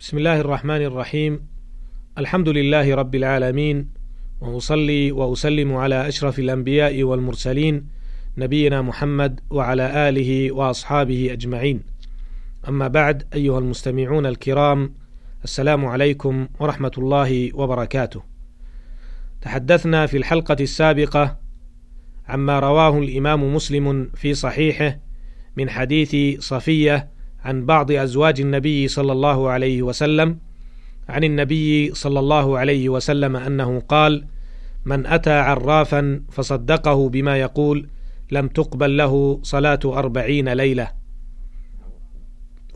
بسم الله الرحمن الرحيم. الحمد لله رب العالمين وأصلي وأسلم على أشرف الأنبياء والمرسلين نبينا محمد وعلى آله وأصحابه أجمعين. أما بعد أيها المستمعون الكرام السلام عليكم ورحمة الله وبركاته. تحدثنا في الحلقة السابقة عما رواه الإمام مسلم في صحيحه من حديث صفية عن بعض أزواج النبي صلى الله عليه وسلم عن النبي صلى الله عليه وسلم أنه قال من أتى عرافا فصدقه بما يقول لم تقبل له صلاة أربعين ليلة.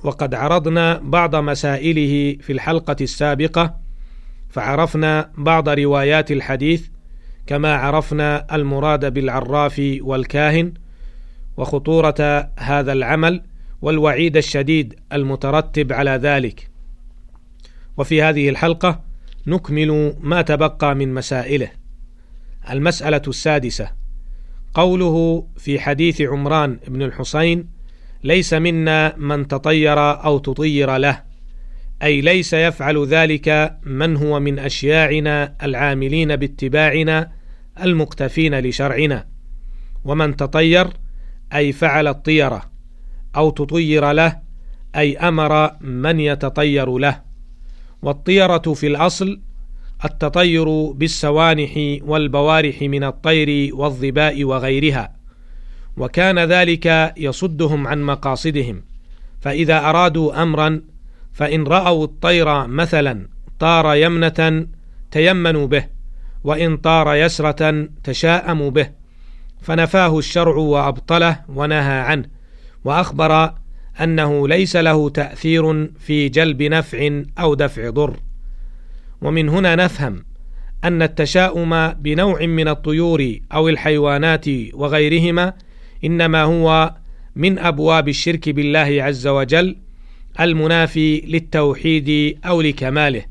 وقد عرضنا بعض مسائله في الحلقة السابقة فعرفنا بعض روايات الحديث كما عرفنا المراد بالعراف والكاهن وخطورة هذا العمل والوعيد الشديد المترتب على ذلك. وفي هذه الحلقة نكمل ما تبقى من مسائله. المسألة السادسة قوله في حديث عمران بن الحسين ليس منا من تطير أو تطير له أي ليس يفعل ذلك من هو من أشياعنا العاملين باتباعنا المقتفين لشرعنا ومن تطير أي فعل الطيرة. أو تطير له أي أمر من يتطير له. والطيرة في الأصل التطير بالسوانح والبوارح من الطير والظباء وغيرها وكان ذلك يصدهم عن مقاصدهم. فإذا أرادوا امرا فإن رأوا الطير مثلا طار يمنة تيمنوا به وإن طار يسرة تشاءموا به. فنفاه الشرع وأبطله ونهى عنه. وأخبر أنه ليس له تأثير في جلب نفع أو دفع ضر. ومن هنا نفهم أن التشاؤم بنوع من الطيور أو الحيوانات وغيرهما إنما هو من أبواب الشرك بالله عز وجل المنافي للتوحيد أو لكماله.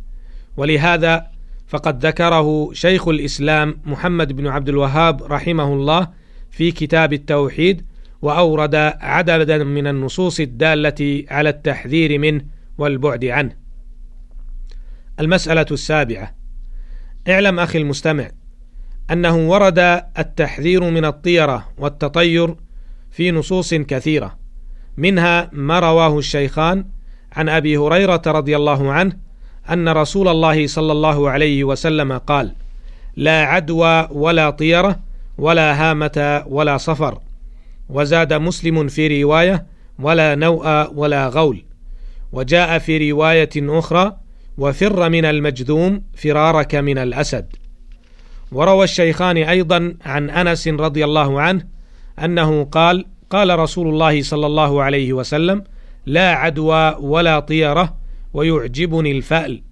ولهذا فقد ذكره شيخ الإسلام محمد بن عبد الوهاب رحمه الله في كتاب التوحيد وأورد عددا من النصوص الدالة على التحذير منه والبعد عنه. المسألة السابعة. اعلم أخي المستمع أنه ورد التحذير من الطيرة والتطير في نصوص كثيرة منها ما رواه الشيخان عن أبي هريرة رضي الله عنه أن رسول الله صلى الله عليه وسلم قال لا عدوى ولا طيرة ولا هامة ولا صفر. وزاد مسلم في رواية ولا نوء ولا غول وجاء في رواية أخرى وفر من المجذوم فرارك من الأسد. وروى الشيخان أيضا عن أنس رضي الله عنه أنه قال قال رسول الله صلى الله عليه وسلم لا عدوى ولا طيرة ويعجبني الفأل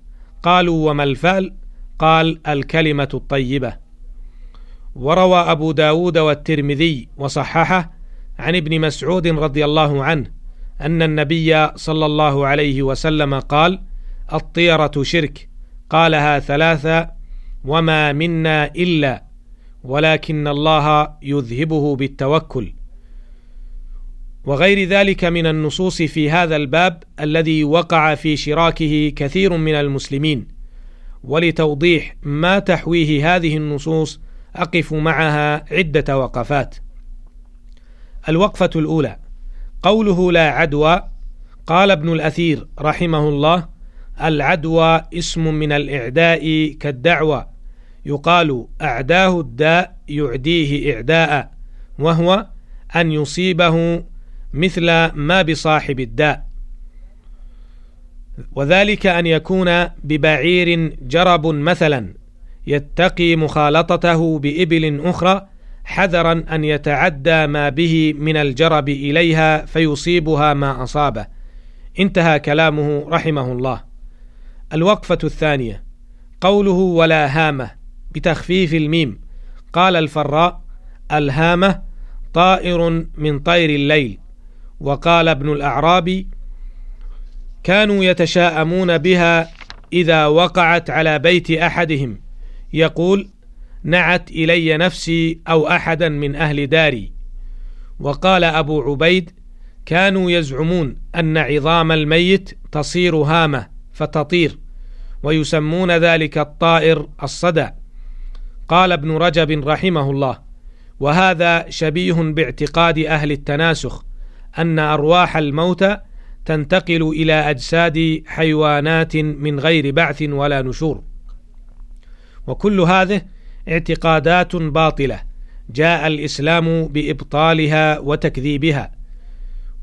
قالوا وما الفأل؟ قال الكلمة الطيبة وروى أبو داود والترمذي وصححه عن ابن مسعود رضي الله عنه أن النبي صلى الله عليه وسلم قال الطيرة شرك قالها ثلاثة وما منا إلا ولكن الله يذهبه بالتوكل. وغير ذلك من النصوص في هذا الباب الذي وقع في شراكه كثير من المسلمين. ولتوضيح ما تحويه هذه النصوص أقف معها عدة وقفات. الوقفة الأولى. قوله لا عدوى قال ابن الأثير رحمه الله العدوى اسم من الإعداء كالدعوى. يقال أعداه الداء يعديه إعداء وهو أن يصيبه مثل ما بصاحب الداء. وذلك أن يكون ببعير جرب مثلا يتقي مخالطته بإبل أخرى حذرا أن يتعدى ما به من الجرب إليها فيصيبها ما أصابه. انتهى كلامه رحمه الله. الوقفة الثانية. قوله ولا هامه بتخفيف الميم. قال الفراء الهامه طائر من طير الليل. وقال ابن الاعرابي كانوا يتشاءمون بها إذا وقعت على بيت أحدهم. يقول نعت إلي نفسي أو أحدا من أهل داري. وقال أبو عبيد كانوا يزعمون أن عظام الميت تصير هامة فتطير ويسمون ذلك الطائر الصدع قال ابن رجب رحمه الله وهذا شبيه باعتقاد أهل التناسخ أن أرواح الموتى تنتقل إلى أجساد حيوانات من غير بعث ولا نشور. وكل هذه اعتقادات باطلة. جاء الإسلام بإبطالها وتكذيبها.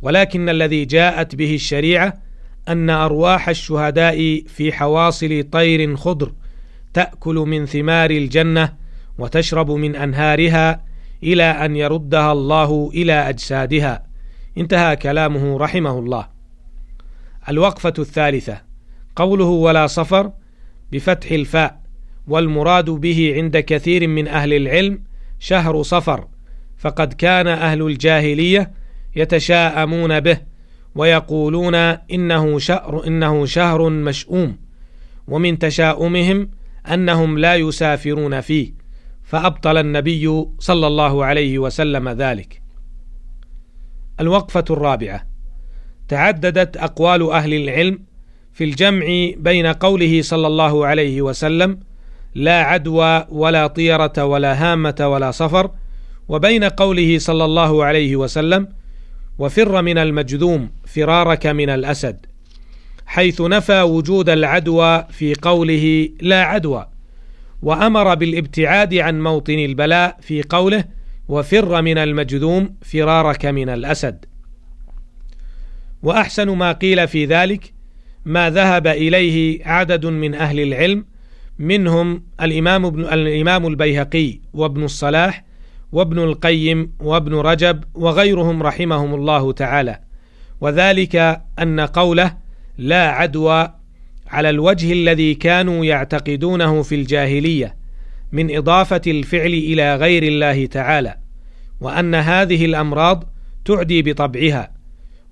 ولكن الذي جاءت به الشريعة أن أرواح الشهداء في حواصل طير خضر تأكل من ثمار الجنة وتشرب من أنهارها إلى أن يردها الله إلى أجسادها. انتهى كلامه رحمه الله. الوقفة الثالثة. قوله ولا صفر بفتح الفاء. والمراد به عند كثير من أهل العلم شهر صفر فقد كان أهل الجاهلية يتشاءمون به ويقولون إنه شهر إنه شهر مشؤوم ومن تشاؤمهم أنهم لا يسافرون فيه فأبطل النبي صلى الله عليه وسلم ذلك. الوقفة الرابعة تعددت أقوال أهل العلم في الجمع بين قوله صلى الله عليه وسلم لا عدوى ولا طيرة ولا هامة ولا صفر وبين قوله صلى الله عليه وسلم وفر من المجذوم فرارك من الأسد حيث نفى وجود العدوى في قوله لا عدوى وأمر بالابتعاد عن موطن البلاء في قوله وفر من المجذوم فرارك من الأسد وأحسن ما قيل في ذلك ما ذهب إليه عدد من أهل العلم منهم الإمام ابن الإمام البيهقي وابن الصلاح وابن القيم وابن رجب وغيرهم رحمهم الله تعالى. وذلك أن قوله لا عدوى على الوجه الذي كانوا يعتقدونه في الجاهلية من إضافة الفعل إلى غير الله تعالى وأن هذه الأمراض تعدي بطبعها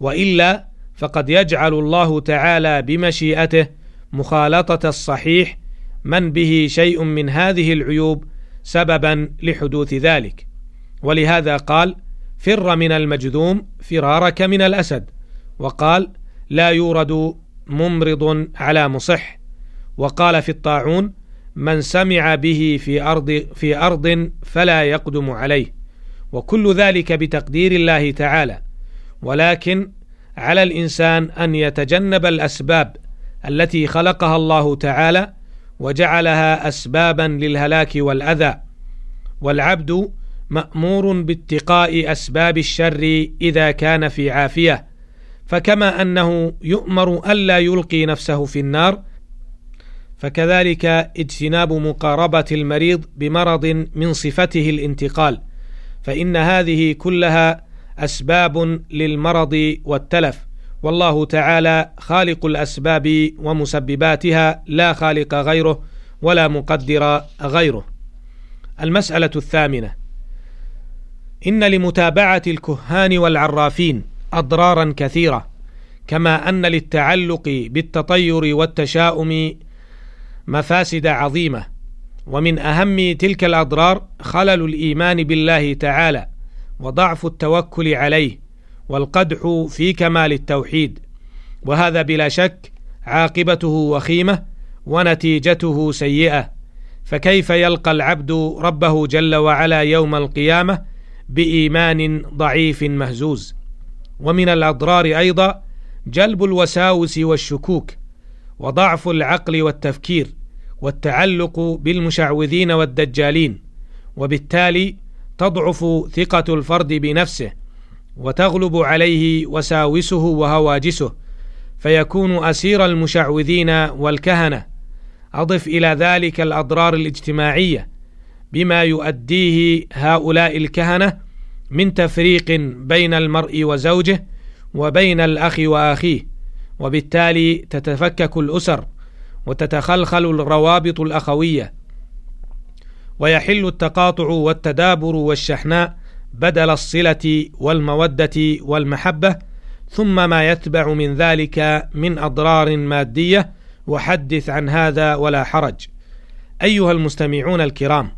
وإلا فقد يجعل الله تعالى بمشيئته مخالطة الصحيح من به شيء من هذه العيوب سببا لحدوث ذلك. ولهذا قال فر من المجذوم فرارك من الأسد. وقال لا يورد ممرض على مصح. وقال في الطاعون من سمع به في أرض في أرض فلا يقدم عليه. وكل ذلك بتقدير الله تعالى. ولكن على الإنسان أن يتجنب الأسباب التي خلقها الله تعالى وجعلها اسبابا للهلاك والأذى. والعبد مأمور باتقاء أسباب الشر إذا كان في عافية. فكما أنه يؤمر ألا يلقي نفسه في النار فكذلك اجتناب مقاربة المريض بمرض من صفته الانتقال. فإن هذه كلها أسباب للمرض والتلف. والله تعالى خالق الأسباب ومسبباتها لا خالق غيره ولا مقدر غيره. المسألة الثامنة. إن لمتابعة الكهان والعرافين أضرارا كثيرة كما أن للتعلق بالتطير والتشاؤم مفاسد عظيمة. ومن أهم تلك الأضرار خلل الإيمان بالله تعالى وضعف التوكل عليه. والقدح في كمال التوحيد وهذا بلا شك عاقبته وخيمة ونتيجته سيئة. فكيف يلقى العبد ربه جل وعلا يوم القيامة بإيمان ضعيف مهزوز؟ ومن الأضرار أيضا جلب الوساوس والشكوك وضعف العقل والتفكير والتعلق بالمشعوذين والدجالين وبالتالي تضعف ثقة الفرد بنفسه. وتغلب عليه وساوسه وهواجسه فيكون أسير المشعوذين والكهنة. أضف إلى ذلك الأضرار الاجتماعية بما يؤديه هؤلاء الكهنة من تفريق بين المرء وزوجه وبين الأخ وأخيه وبالتالي تتفكك الأسر وتتخلخل الروابط الأخوية. ويحل التقاطع والتدابر والشحناء بدل الصلة والمودة والمحبة ثم ما يتبع من ذلك من أضرار مادية وحدث عن هذا ولا حرج. أيها المستمعون الكرام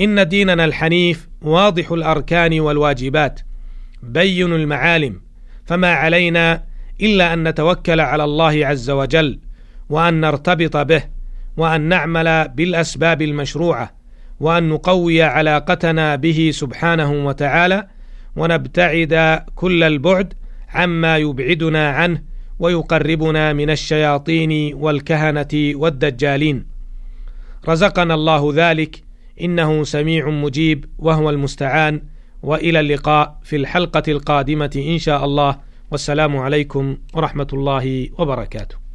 إن ديننا الحنيف واضح الأركان والواجبات بين المعالم فما علينا إلا أن نتوكل على الله عز وجل وأن نرتبط به وأن نعمل بالأسباب المشروعة وأن نقوي علاقتنا به سبحانه وتعالى ونبتعد كل البعد عما يبعدنا عنه ويقربنا من الشياطين والكهنة والدجالين. رزقنا الله ذلك إنه سميع مجيب وهو المستعان. وإلى اللقاء في الحلقة القادمة إن شاء الله. والسلام عليكم ورحمة الله وبركاته.